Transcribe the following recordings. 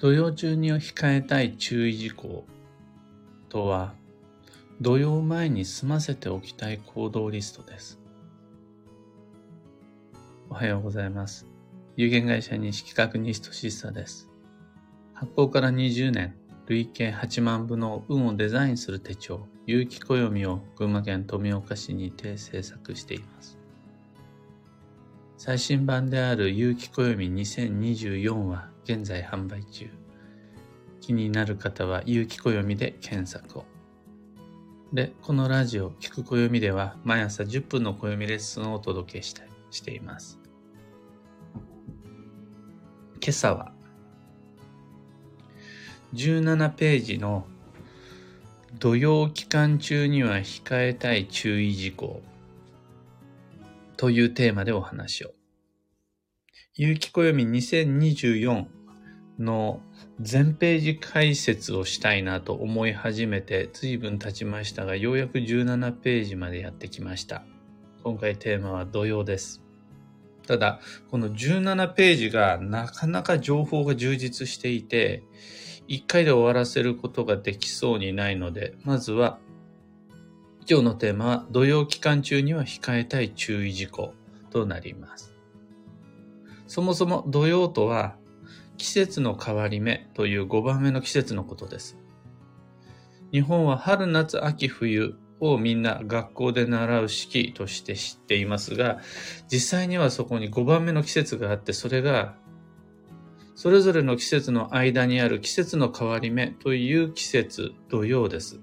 土曜中に控えたい注意事項とは、土曜前に済ませておきたい行動リストです。おはようございます。有限会社西企画ニストシスタです。発行から20年、累計8万部の運をデザインする手帳、有機暦を群馬県富岡市にて制作しています。最新版である有機暦2024は現在販売中。気になる方は有機暦で検索を。で、このラジオ、聞く暦では毎朝10分の暦レッスンをお届けしたしています。今朝は17ページの土曜期間中には控えたい注意事項というテーマでお話を。有機暦2024の全ページ解説をしたいなと思い始めて随分経ちましたが、ようやく17ページまでやってきました。今回テーマは土曜です。ただ、この17ページがなかなか情報が充実していて、1回で終わらせることができそうにないので、まずは今日のテーマは土曜期間中には控えたい注意事項となります。そもそも土曜とは季節の変わり目という5番目の季節のことです。日本は春夏秋冬をみんな学校で習う四季として知っていますが、実際にはそこに5番目の季節があって、それがそれぞれの季節の間にある季節の変わり目という季節、土曜です。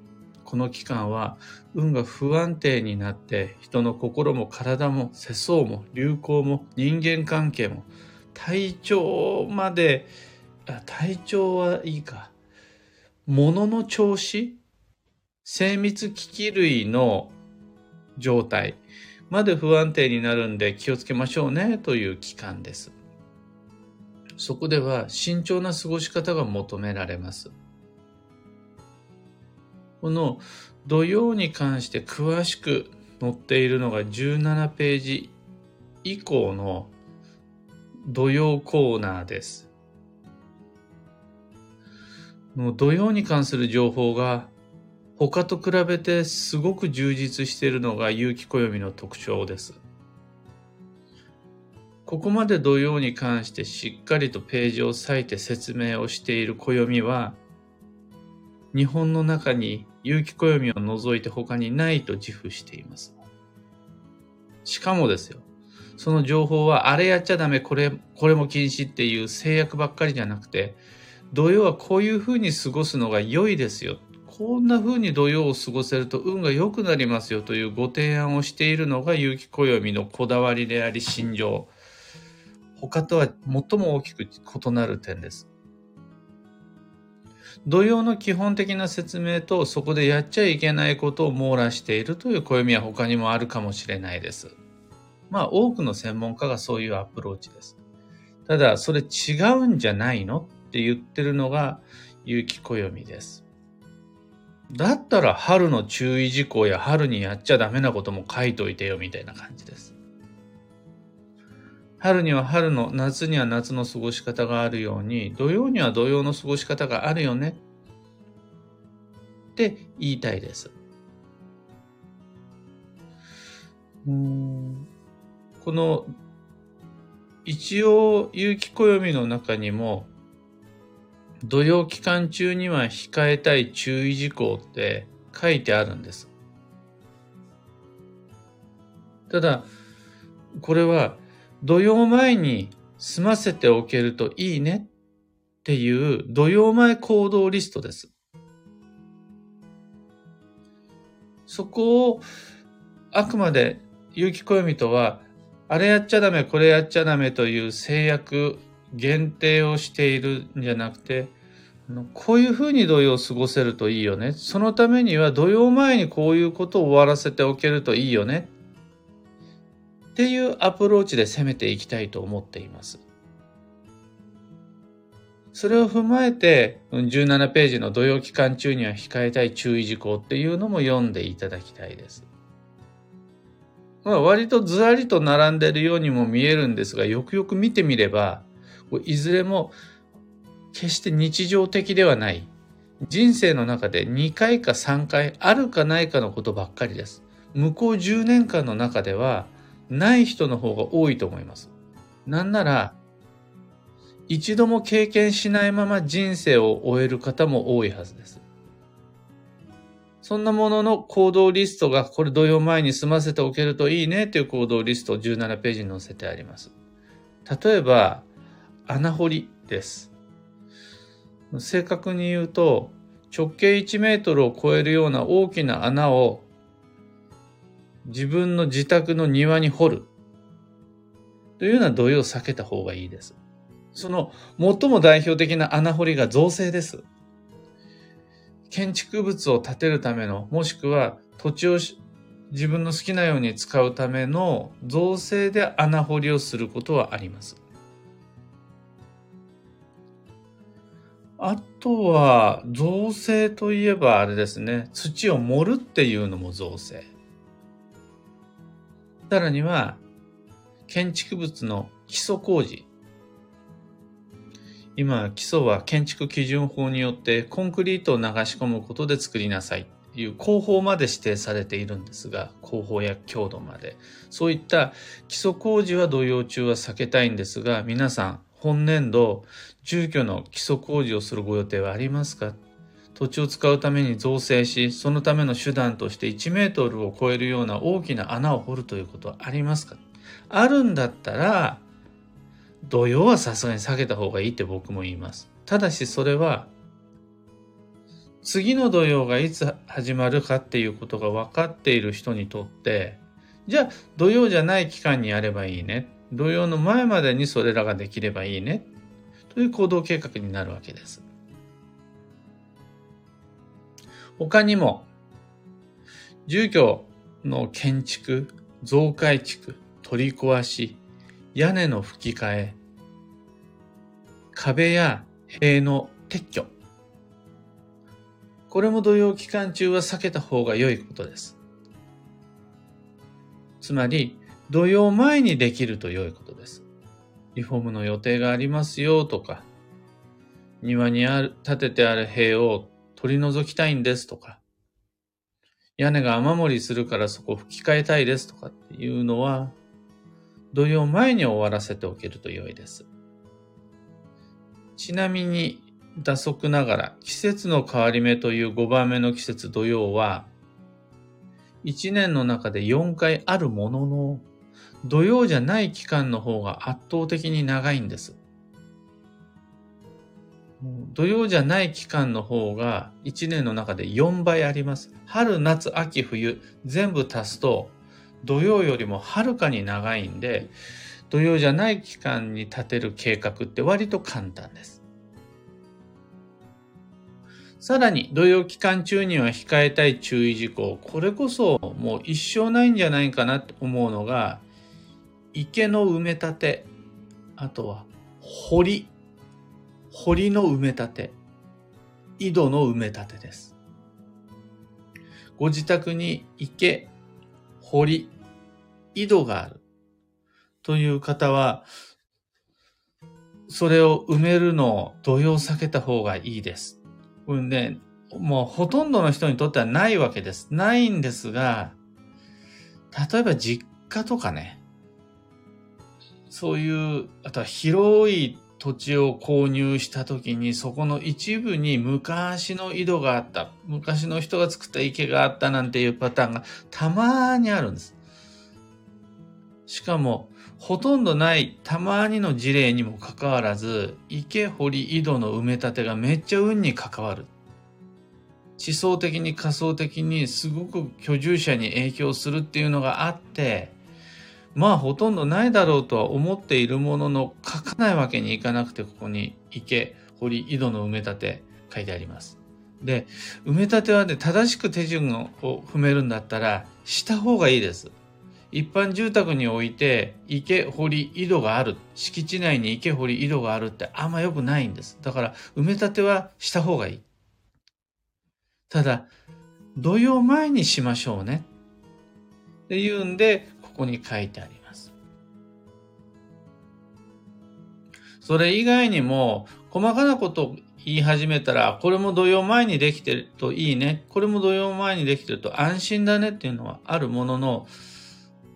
この期間は運が不安定になって人の心も体も世相も流行も人間関係も体調まで体調はいいか物の調子精密機器類の状態まで不安定になるんで気をつけましょうねという期間です。そこでは慎重な過ごし方が求められます。この土曜に関して詳しく載っているのが17ページ以降の土曜コーナーです。もう土曜に関する情報が他と比べてすごく充実しているのが有機暦の特徴です。ここまで土曜に関してしっかりとページを割いて説明をしている暦は日本の中に有機暦を除いて他にないと自負しています。しかもですよ、その情報はあれやっちゃダメ、これ、これも禁止っていう制約ばっかりじゃなくて、土曜はこういうふうに過ごすのが良いですよ。こんな風に土曜を過ごせると運が良くなりますよというご提案をしているのが有機暦のこだわりであり心情。他とは最も大きく異なる点です。土曜の基本的な説明とそこでやっちゃいけないことを網羅しているという暦は他にもあるかもしれないです。まあ多くの専門家がそういうアプローチです。ただそれ違うんじゃないのって言ってるのが有機暦です。だったら春の注意事項や春にやっちゃダメなことも書いといてよみたいな感じです。春には春の、夏には夏の過ごし方があるように、土曜には土曜の過ごし方があるよねって言いたいです。うんこの一応有機暦の中にも土曜期間中には控えたい注意事項って書いてあるんです。ただ、これは土曜前に済ませておけるといいねっていう土曜前行動リストです。そこをあくまで有機暦とはあれやっちゃダメ、これやっちゃダメという制約、限定をしているんじゃなくて、こういうふうに土曜を過ごせるといいよね。そのためには土曜前にこういうことを終わらせておけるといいよね。っていうアプローチで攻めていきたいと思っています。それを踏まえて、17ページの土曜期間中には控えたい注意事項っていうのも読んでいただきたいです。まあ、割とずらりと並んでるようにも見えるんですが、よくよく見てみれば、いずれも決して日常的ではない人生の中で2回か3回あるかないかのことばっかりです。向こう10年間の中ではない人の方が多いと思います。なんなら一度も経験しないまま人生を終える方も多いはずです。そんなものの行動リストがこれ土曜前に済ませておけるといいねという行動リストを17ページに載せてあります。例えば、穴掘りです。正確に言うと、直径1メートルを超えるような大きな穴を自分の自宅の庭に掘るというような土曜を避けた方がいいです。その最も代表的な穴掘りが造成です。建築物を建てるための、もしくは土地を自分の好きなように使うための造成で穴掘りをすることはあります。あとは、造成といえばあれですね、土を盛るっていうのも造成。さらには、建築物の基礎工事。今、基礎は建築基準法によってコンクリートを流し込むことで作りなさいという工法まで指定されているんですが、工法や強度まで。そういった基礎工事は土曜中は避けたいんですが、皆さん、本年度、住居の基礎工事をするご予定はありますか？土地を使うために造成し、そのための手段として1メートルを超えるような大きな穴を掘るということはありますか？あるんだったら、土曜はさすがに避けた方がいいって僕も言います。ただしそれは、次の土曜がいつ始まるかっていうことが分かっている人にとって、じゃあ土曜じゃない期間にやればいいね。土曜の前までにそれらができればいいね。という行動計画になるわけです。他にも、住居の建築、増改築、取り壊し、屋根の吹き替え、壁や塀の撤去。これも土曜期間中は避けた方が良いことです。つまり、土曜前にできると良いことです。リフォームの予定がありますよとか、庭にある建ててある塀を取り除きたいんですとか、屋根が雨漏りするからそこ吹き替えたいですとかっていうのは、土曜前に終わらせておけると良いです。ちなみに、打足ながら、季節の変わり目という5番目の季節土曜は、1年の中で4回あるものの、土曜じゃない期間の方が圧倒的に長いんです。土曜じゃない期間の方が1年の中で4倍あります。春、夏、秋、冬全部足すと土曜よりもはるかに長いんで土曜じゃない期間に立てる計画って割と簡単です。さらに土曜期間中には控えたい注意事項これこそもう一生ないんじゃないかなと思うのが池の埋め立て、あとは堀、堀の埋め立て、井戸の埋め立てです。ご自宅に池、堀、井戸があるという方は、それを埋めるのを土曜避けた方がいいです。これね、もうほとんどの人にとってはないわけです。ないんですが、例えば実家とかね、そういう、あとは広い土地を購入した時にそこの一部に昔の井戸があった、昔の人が作った池があったなんていうパターンがたまにあるんです。しかも、ほとんどないたまにの事例にもかかわらず、池掘り井戸の埋め立てがめっちゃ運に関わる。地層的に仮想的にすごく居住者に影響するっていうのがあって、まあほとんどないだろうとは思っているものの書かないわけにいかなくてここに池、堀、井戸の埋め立て書いてあります。で、埋め立てはね、正しく手順を踏めるんだったらした方がいいです。一般住宅において池、堀、井戸がある。敷地内に池、堀、井戸があるってあんま良くないんです。だから埋め立てはした方がいい。ただ、土曜前にしましょうね。っていうんで、ここに書いてあります。それ以外にも、細かなことを言い始めたら、これも土曜前にできてるといいね。これも土曜前にできてると安心だねっていうのはあるものの、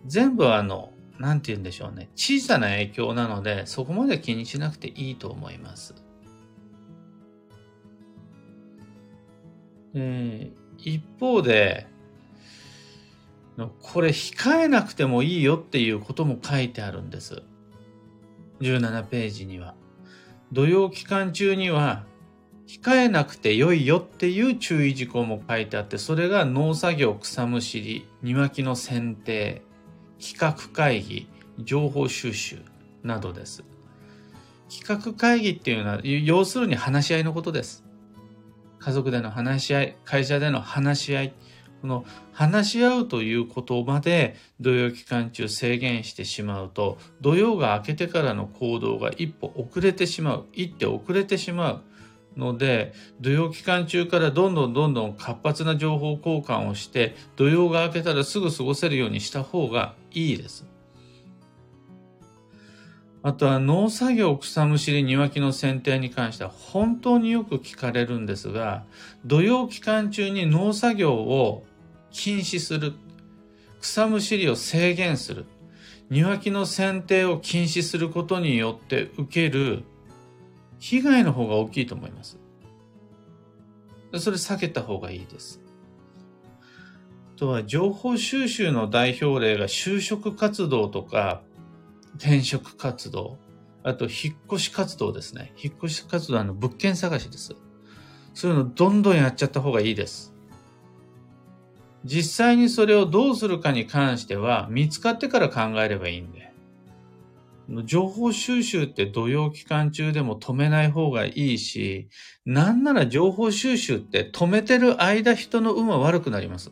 全部あの、なんて言うんでしょうね。小さな影響なので、そこまで気にしなくていいと思います。え一方で、これ控えなくてもいいよっていうことも書いてあるんです。17ページには。土曜期間中には控えなくて良いよっていう注意事項も書いてあって、それが農作業、草むしり、庭木の剪定、企画会議、情報収集などです。企画会議っていうのは、要するに話し合いのことです。家族での話し合い、会社での話し合い、この話し合うということまで土曜期間中制限してしまうと、土曜が明けてからの行動が一歩遅れてしまう、一手遅れてしまう。ので、土曜期間中からどんどんどんどん活発な情報交換をして、土曜が明けたらすぐ過ごせるようにした方がいいです。あとは農作業、草むしり、庭木の剪定に関しては本当によく聞かれるんですが、土曜期間中に農作業を禁止する。草むしりを制限する。庭木の剪定を禁止することによって受ける被害の方が大きいと思います。それ避けた方がいいです。あとは情報収集の代表例が就職活動とか転職活動、あと引っ越し活動ですね。引っ越し活動の物件探しです。そういうのどんどんやっちゃった方がいいです。実際にそれをどうするかに関しては見つかってから考えればいいんで。情報収集って土曜期間中でも止めない方がいいし、なんなら情報収集って止めてる間人の運は悪くなります。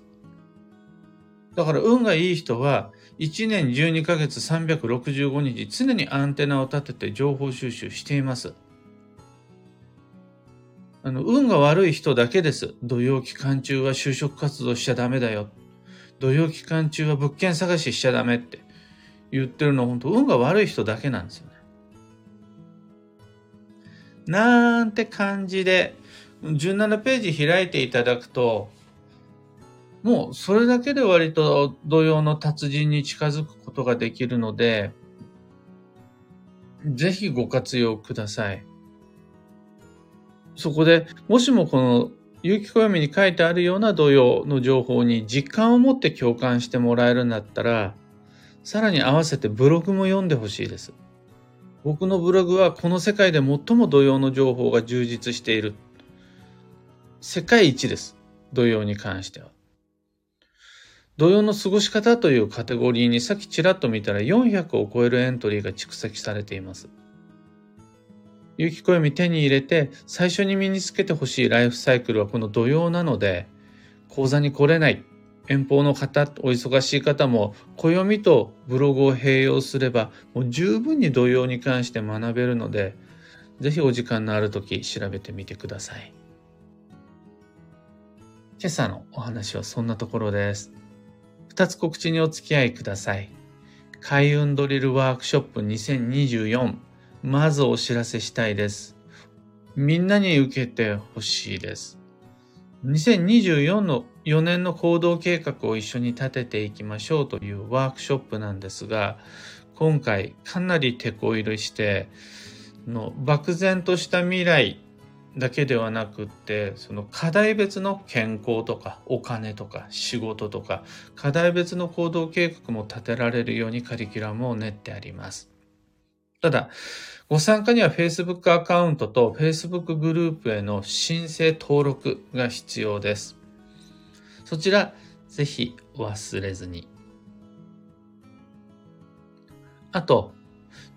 だから運がいい人は1年12ヶ月365日常にアンテナを立てて情報収集しています。あの、運が悪い人だけです。土曜期間中は就職活動しちゃダメだよ。土曜期間中は物件探ししちゃダメって。言ってるのは本当運が悪い人だけなんですよね。なんて感じで、17ページ開いていただくと、もうそれだけで割と土曜の達人に近づくことができるので、ぜひご活用ください。そこで、もしもこの有機暦に書いてあるような土曜の情報に実感を持って共感してもらえるんだったら、さらに合わせてブログも読んでほしいです。僕のブログはこの世界で最も土曜の情報が充実している。世界一です。土曜に関しては。土曜の過ごし方というカテゴリーにさっきちらっと見たら400を超えるエントリーが蓄積されています。有機暦手に入れて最初に身につけてほしいライフサイクルはこの土曜なので講座に来れない遠方の方、お忙しい方も暦とブログを併用すればもう十分に土曜に関して学べるので、ぜひお時間のある時調べてみてください。今朝のお話はそんなところです。二つ告知にお付き合いください。開運ドリルワークショップ2024まずお知らせしたいです。みんなに受けてほしいです。2024の4年の行動計画を一緒に立てていきましょうというワークショップなんですが、今回かなり手こ入れして、の漠然とした未来だけではなくって、その課題別の健康とかお金とか仕事とか、課題別の行動計画も立てられるようにカリキュラムを練ってあります。ただ、ご参加には Facebook アカウントと Facebook グループへの申請登録が必要です。そちら、ぜひ忘れずに。あと、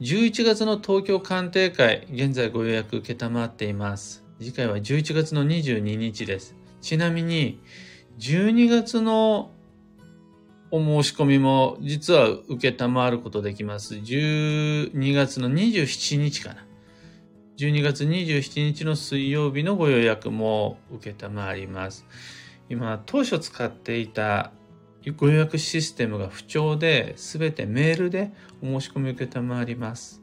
11月の東京鑑定会、現在ご予約受けたまっています。次回は11月の22日です。ちなみに、12月のお申し込みも実は受けたまることできます。12月の27日かな。12月27日の水曜日のご予約も受けたまります。今、当初使っていたご予約システムが不調で、すべてメールでお申し込み受けたまります。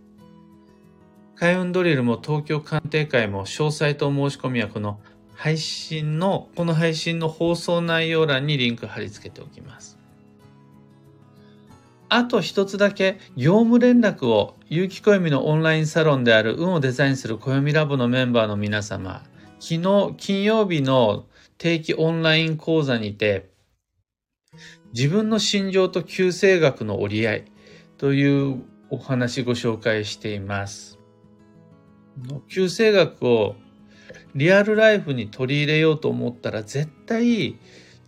開運ドリルも東京鑑定会も詳細と申し込みはこの配信の、この配信の放送内容欄にリンク貼り付けておきます。あと一つだけ、業務連絡を、有機暦のオンラインサロンである運をデザインする暦ラボのメンバーの皆様、昨日、金曜日の定期オンライン講座にて、自分の心情と旧星学の折り合いというお話ご紹介しています。旧星学をリアルライフに取り入れようと思ったら絶対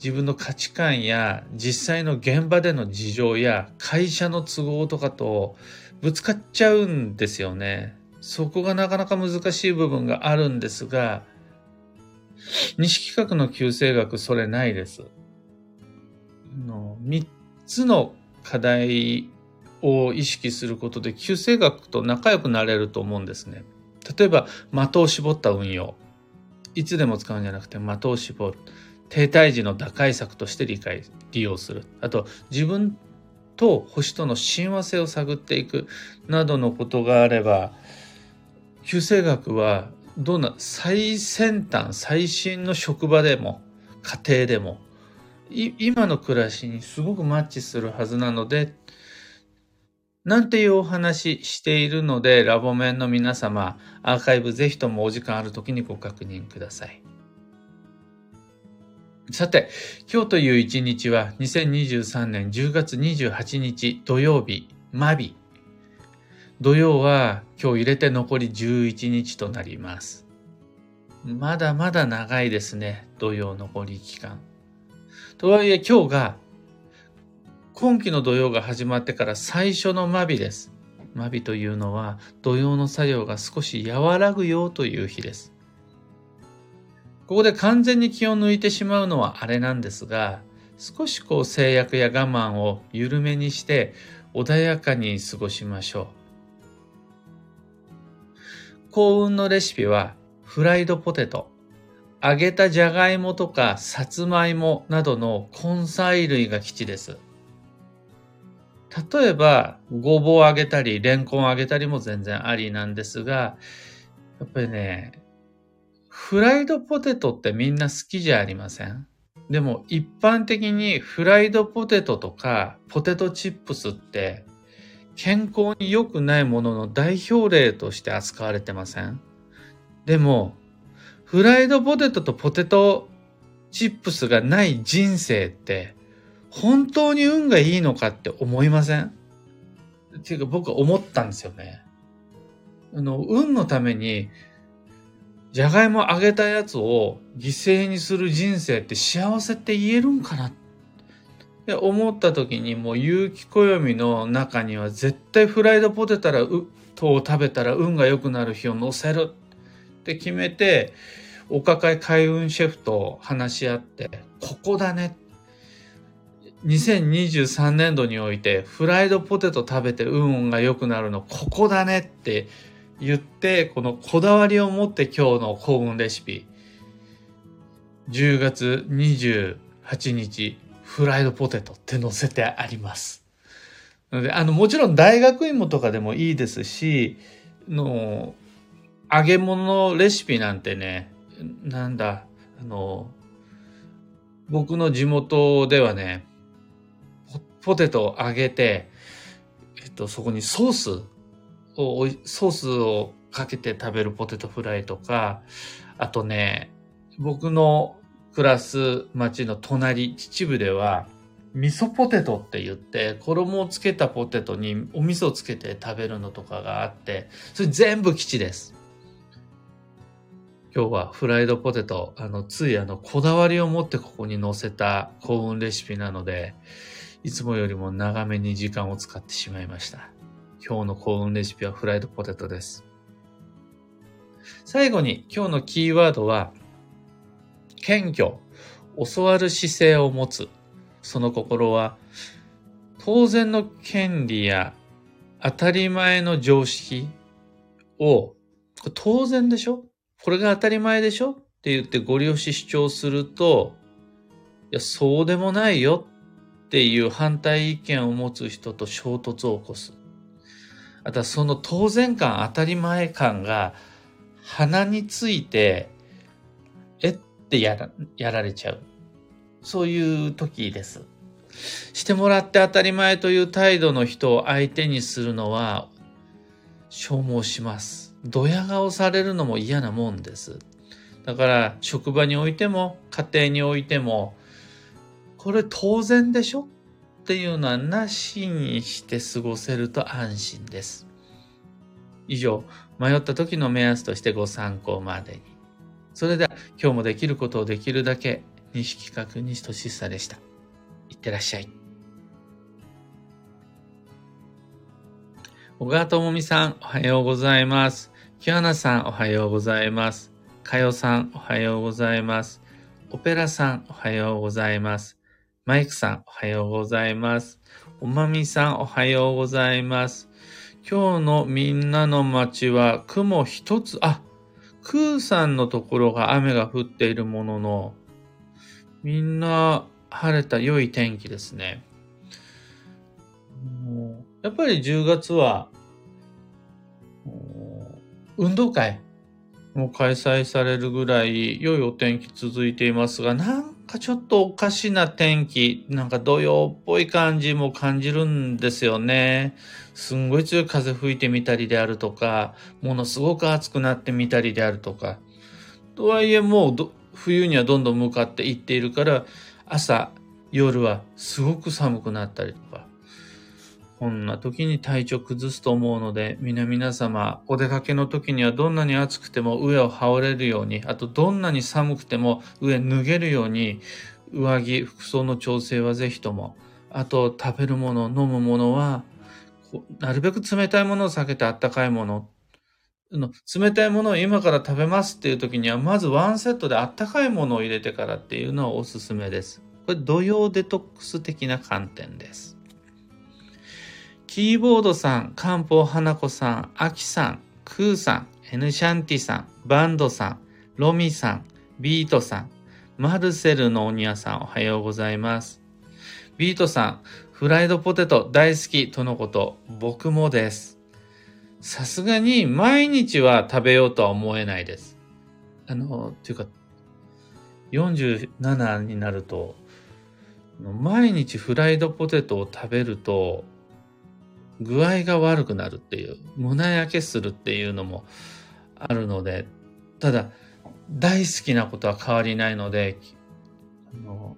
自分の価値観や実際の現場での事情や会社の都合とかとぶつかっちゃうんですよね。そこがなかなか難しい部分があるんですが、西企画の旧星学それないです。の3つの課題を意識することで旧星学と仲良くなれると思うんですね。例えば的を絞った運用。いつでも使うんじゃなくて的を絞る。停滞時の打開策として理解、利用する。あと、自分と星との親和性を探っていくなどのことがあれば、旧星学はどんな最先端、最新の職場でも、家庭でも、今の暮らしにすごくマッチするはずなので、なんていうお話しているので、ラボメンの皆様、アーカイブぜひともお時間ある時にご確認ください。さて、今日という一日は2023年10月28日土曜日、マビ。土曜は今日入れて残り11日となります。まだまだ長いですね、土曜残り期間。とはいえ今日が今期の土曜が始まってから最初のマビです。マビというのは土曜の作用が少し和らぐよという日です。ここで完全に気を抜いてしまうのはあれなんですが、少しこう制約や我慢を緩めにして穏やかに過ごしましょう。幸運のレシピはフライドポテト、揚げたじゃがいもとかさつまいもなどの根菜類が基地です。例えば、ごぼうあげたり、レンコンあげたりも全然ありなんですが、やっぱりね、フライドポテトってみんな好きじゃありません？でも一般的にフライドポテトとかポテトチップスって健康に良くないものの代表例として扱われてません？でも、フライドポテトとポテトチップスがない人生って本当に運がいいのかって思いません？っていうか僕は思ったんですよね。あの、運のために、じゃがいも揚げたやつを犠牲にする人生って幸せって言えるんかな？って思った時にもう有機暦の中には絶対フライドポテトを食べたら運が良くなる日を乗せるって決めて、お抱え開運シェフと話し合って、ここだね。2023年度においてフライドポテト食べて運が良くなるのここだねって言ってこのこだわりを持って今日の幸運レシピ10月28日フライドポテトって載せてあります。のであのもちろん大学芋とかでもいいですしの揚げ物レシピなんてねなんだあの僕の地元ではねポテトを揚げて、えっと、そこにソースを、ソースをかけて食べるポテトフライとか、あとね、僕の暮らす町の隣、秩父では、味噌ポテトって言って、衣をつけたポテトにお味噌をつけて食べるのとかがあって、それ全部基地です。今日はフライドポテト、あの、ついあの、こだわりを持ってここに載せた幸運レシピなので、いつもよりも長めに時間を使ってしまいました。今日の幸運レシピはフライドポテトです。最後に今日のキーワードは、謙虚、教わる姿勢を持つ。その心は、当然の権利や当たり前の常識を、当然でしょ？これが当たり前でしょ？って言ってご利用し主張すると、いや、そうでもないよっていう反対意見を持つ人と衝突を起こす。あとはその当然感、当たり前感が鼻について、えってやらやられちゃう。そういう時です。してもらって当たり前という態度の人を相手にするのは消耗します。ドヤ顔されるのも嫌なもんです。だから職場においても家庭においてもこれ当然でしょ？っていうのはなしにして過ごせると安心です。以上、迷った時の目安としてご参考までに。それでは今日もできることをできるだけ西企画西俊久でした。いってらっしゃい。小川智美さん、おはようございます。木花さん、おはようございます。かよさん、おはようございます。オペラさん、おはようございます。マイクさん、おはようございます。おまみさん、おはようございます。今日のみんなの街は雲一つ、あ、クーさんのところが雨が降っているものの、みんな晴れた良い天気ですね。やっぱり10月は、運動会も開催されるぐらい良いお天気続いていますが、なんかちょっとおかしな天気、なんか土曜っぽい感じも感じるんですよね。すんごい強い風吹いてみたりであるとか、ものすごく暑くなってみたりであるとか。とはいえもう冬にはどんどん向かっていっているから、朝、夜はすごく寒くなったりとか。こんな時に体調崩すと思うので、皆々様、お出かけの時にはどんなに暑くても上を羽織れるように、あとどんなに寒くても上脱げるように、上着、服装の調整はぜひとも、あと食べるもの、飲むものは、なるべく冷たいものを避けてあったかいもの、冷たいものを今から食べますっていう時には、まずワンセットであったかいものを入れてからっていうのはおすすめです。これ土曜デトックス的な観点です。キーボードさん、漢方花子さん、アキさん、クーさん、エヌシャンティさん、バンドさん、ロミさん、ビートさん、マルセルのおにやさん、おはようございます。ビートさん、フライドポテト大好きとのこと、僕もです。さすがに毎日は食べようとは思えないです。あの、っていうか、47になると、毎日フライドポテトを食べると、具合が悪くなるっていう、胸焼けするっていうのもあるので、ただ、大好きなことは変わりないので、あの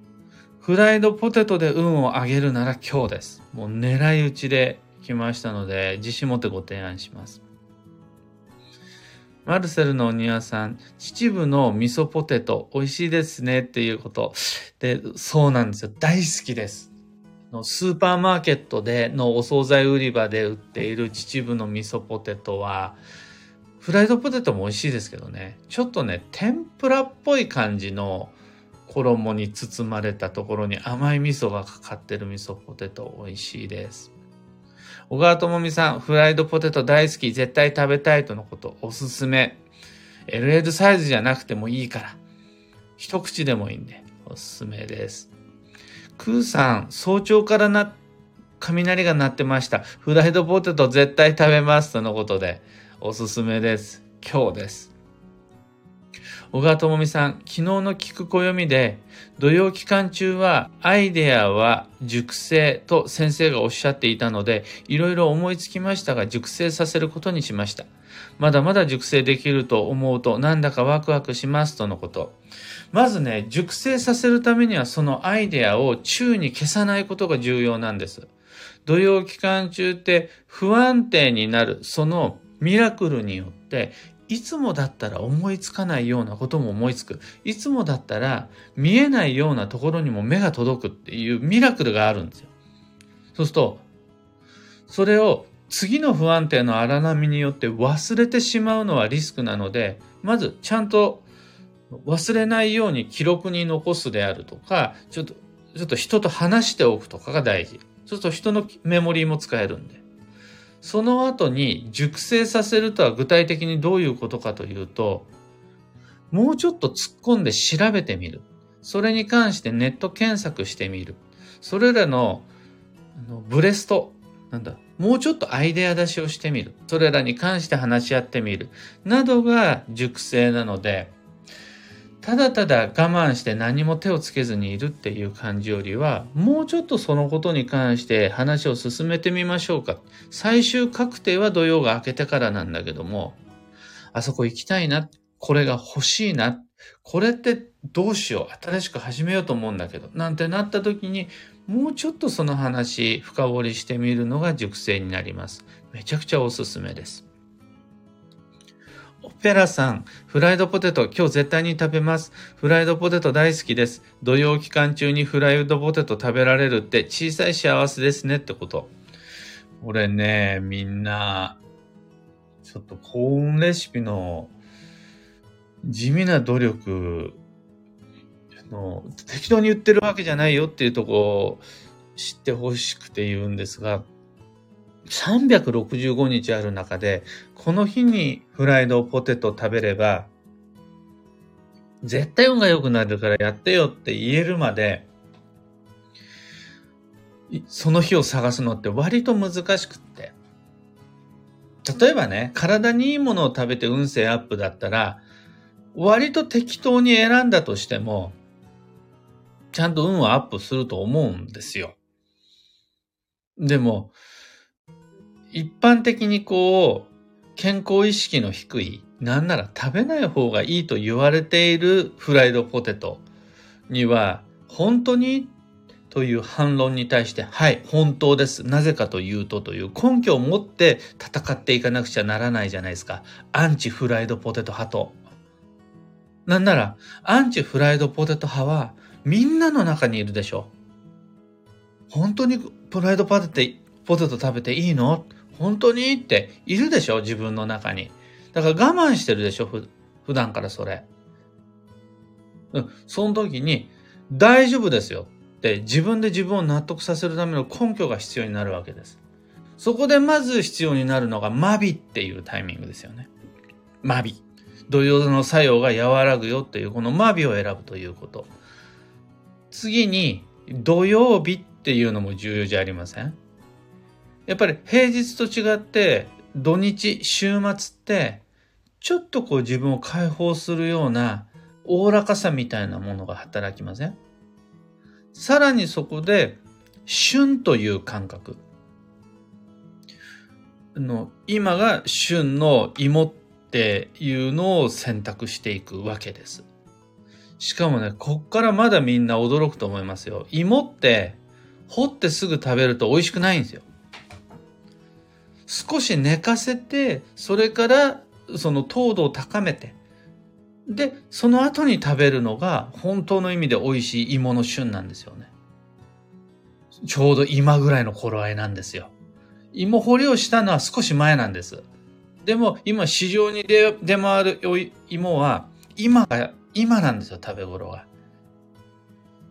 フライドポテトで運を上げるなら今日です。もう狙い撃ちで来ましたので、自信持ってご提案します。マルセルのお庭さん、秩父の味噌ポテト、美味しいですねっていうこと。で、そうなんですよ。大好きです。のスーパーマーケットでのお惣菜売り場で売っている秩父の味噌ポテトは、フライドポテトも美味しいですけどね、ちょっとね、天ぷらっぽい感じの衣に包まれたところに甘い味噌がかかってる味噌ポテト美味しいです。小川智美さん、フライドポテト大好き、絶対食べたいとのこと、おすすめ。LL サイズじゃなくてもいいから、一口でもいいんで、おすすめです。クーさん、早朝からな、雷が鳴ってました。フライドポテト絶対食べます。とのことで、おすすめです。今日です。小川智美さん、昨日の聞く暦で、土曜期間中はアイデアは熟成と先生がおっしゃっていたので、いろいろ思いつきましたが、熟成させることにしました。まだまだ熟成できると思うと、なんだかワクワクしますとのこと。まずね、熟成させるためにはそのアイデアを宙に消さないことが重要なんです。土曜期間中って不安定になるそのミラクルによっていつもだったら思いつかないようなことも思いつく。いつもだったら見えないようなところにも目が届くっていうミラクルがあるんですよ。そうすると、それを次の不安定の荒波によって忘れてしまうのはリスクなので、まずちゃんと忘れないように記録に残すであるとか、ちょっと、ちょっと人と話しておくとかが大事。そうすると人のメモリーも使えるんで。その後に熟成させるとは具体的にどういうことかというと、もうちょっと突っ込んで調べてみる。それに関してネット検索してみる。それらのブレスト、なんだ、もうちょっとアイデア出しをしてみる。それらに関して話し合ってみる。などが熟成なので、ただただ我慢して何も手をつけずにいるっていう感じよりは、もうちょっとそのことに関して話を進めてみましょうか。最終確定は土曜が明けてからなんだけども、あそこ行きたいな、これが欲しいな、これってどうしよう、新しく始めようと思うんだけど、なんてなった時に、もうちょっとその話深掘りしてみるのが熟成になります。めちゃくちゃおすすめです。オペラさん、フライドポテト、今日絶対に食べます。フライドポテト大好きです。土曜期間中にフライドポテト食べられるって小さい幸せですねってこと。俺ね、みんな、ちょっと幸運レシピの地味な努力の適当に言ってるわけじゃないよっていうとこを知ってほしくて言うんですが、365日ある中で、この日にフライドポテト食べれば、絶対運が良くなるからやってよって言えるまで、その日を探すのって割と難しくって。例えばね、体にいいものを食べて運勢アップだったら、割と適当に選んだとしても、ちゃんと運はアップすると思うんですよ。でも、一般的にこう、健康意識の低い、なんなら食べない方がいいと言われているフライドポテトには、本当にという反論に対して、はい、本当です。なぜかというとという根拠を持って戦っていかなくちゃならないじゃないですか。アンチフライドポテト派と。なんなら、アンチフライドポテト派はみんなの中にいるでしょ。本当にフライドポテトポテト食べていいの？本当に？っているでしょ？自分の中に。だから我慢してるでしょ？ふ普段からそれ。うん。その時に、大丈夫ですよって自分で自分を納得させるための根拠が必要になるわけです。そこでまず必要になるのがマビっていうタイミングですよね。マビ。土曜の作用が和らぐよっていうこのマビを選ぶということ。次に土曜日っていうのも重要じゃありません？やっぱり平日と違って土日、週末ってちょっとこう自分を解放するようなおおらかさみたいなものが働きません？さらにそこで旬という感覚。の今が旬の芋っていうのを選択していくわけです。しかもね、こっからまだみんな驚くと思いますよ。芋って掘ってすぐ食べると美味しくないんですよ。少し寝かせて、それからその糖度を高めて、で、その後に食べるのが本当の意味で美味しい芋の旬なんですよね。ちょうど今ぐらいの頃合いなんですよ。芋掘りをしたのは少し前なんです。でも今市場に出回る芋は今が、今なんですよ、食べ頃が。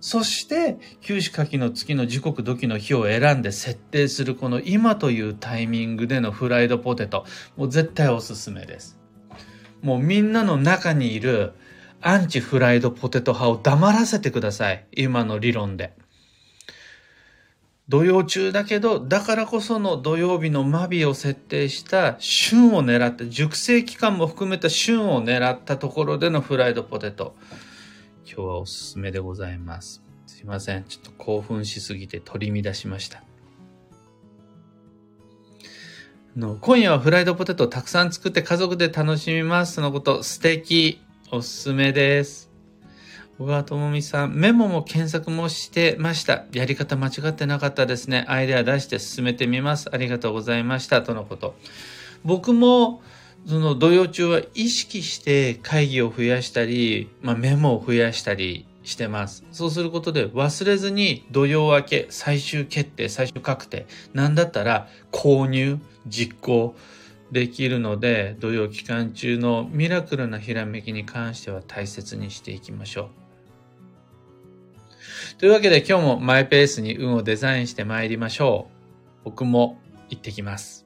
そして、九死火器の月の時刻土器の日を選んで設定するこの今というタイミングでのフライドポテト、もう絶対おすすめです。もうみんなの中にいるアンチフライドポテト派を黙らせてください。今の理論で。土曜中だけど、だからこその土曜日のマビを設定した旬を狙った、熟成期間も含めた旬を狙ったところでのフライドポテト。今日はおすすめでございます。すいません。ちょっと興奮しすぎて取り乱しました。の今夜はフライドポテトをたくさん作って家族で楽しみます。そのこと、素敵。おすすめです。小川智美さん、メモも検索もしてました。やり方間違ってなかったですね。アイデア出して進めてみます。ありがとうございました。とのこと。僕も、その土曜中は意識して会議を増やしたり、まあ、メモを増やしたりしてます。そうすることで忘れずに土曜明け、最終決定、最終確定、なんだったら購入、実行できるので、土曜期間中のミラクルなひらめきに関しては大切にしていきましょう。というわけで今日もマイペースに運をデザインして参りましょう。僕も行ってきます。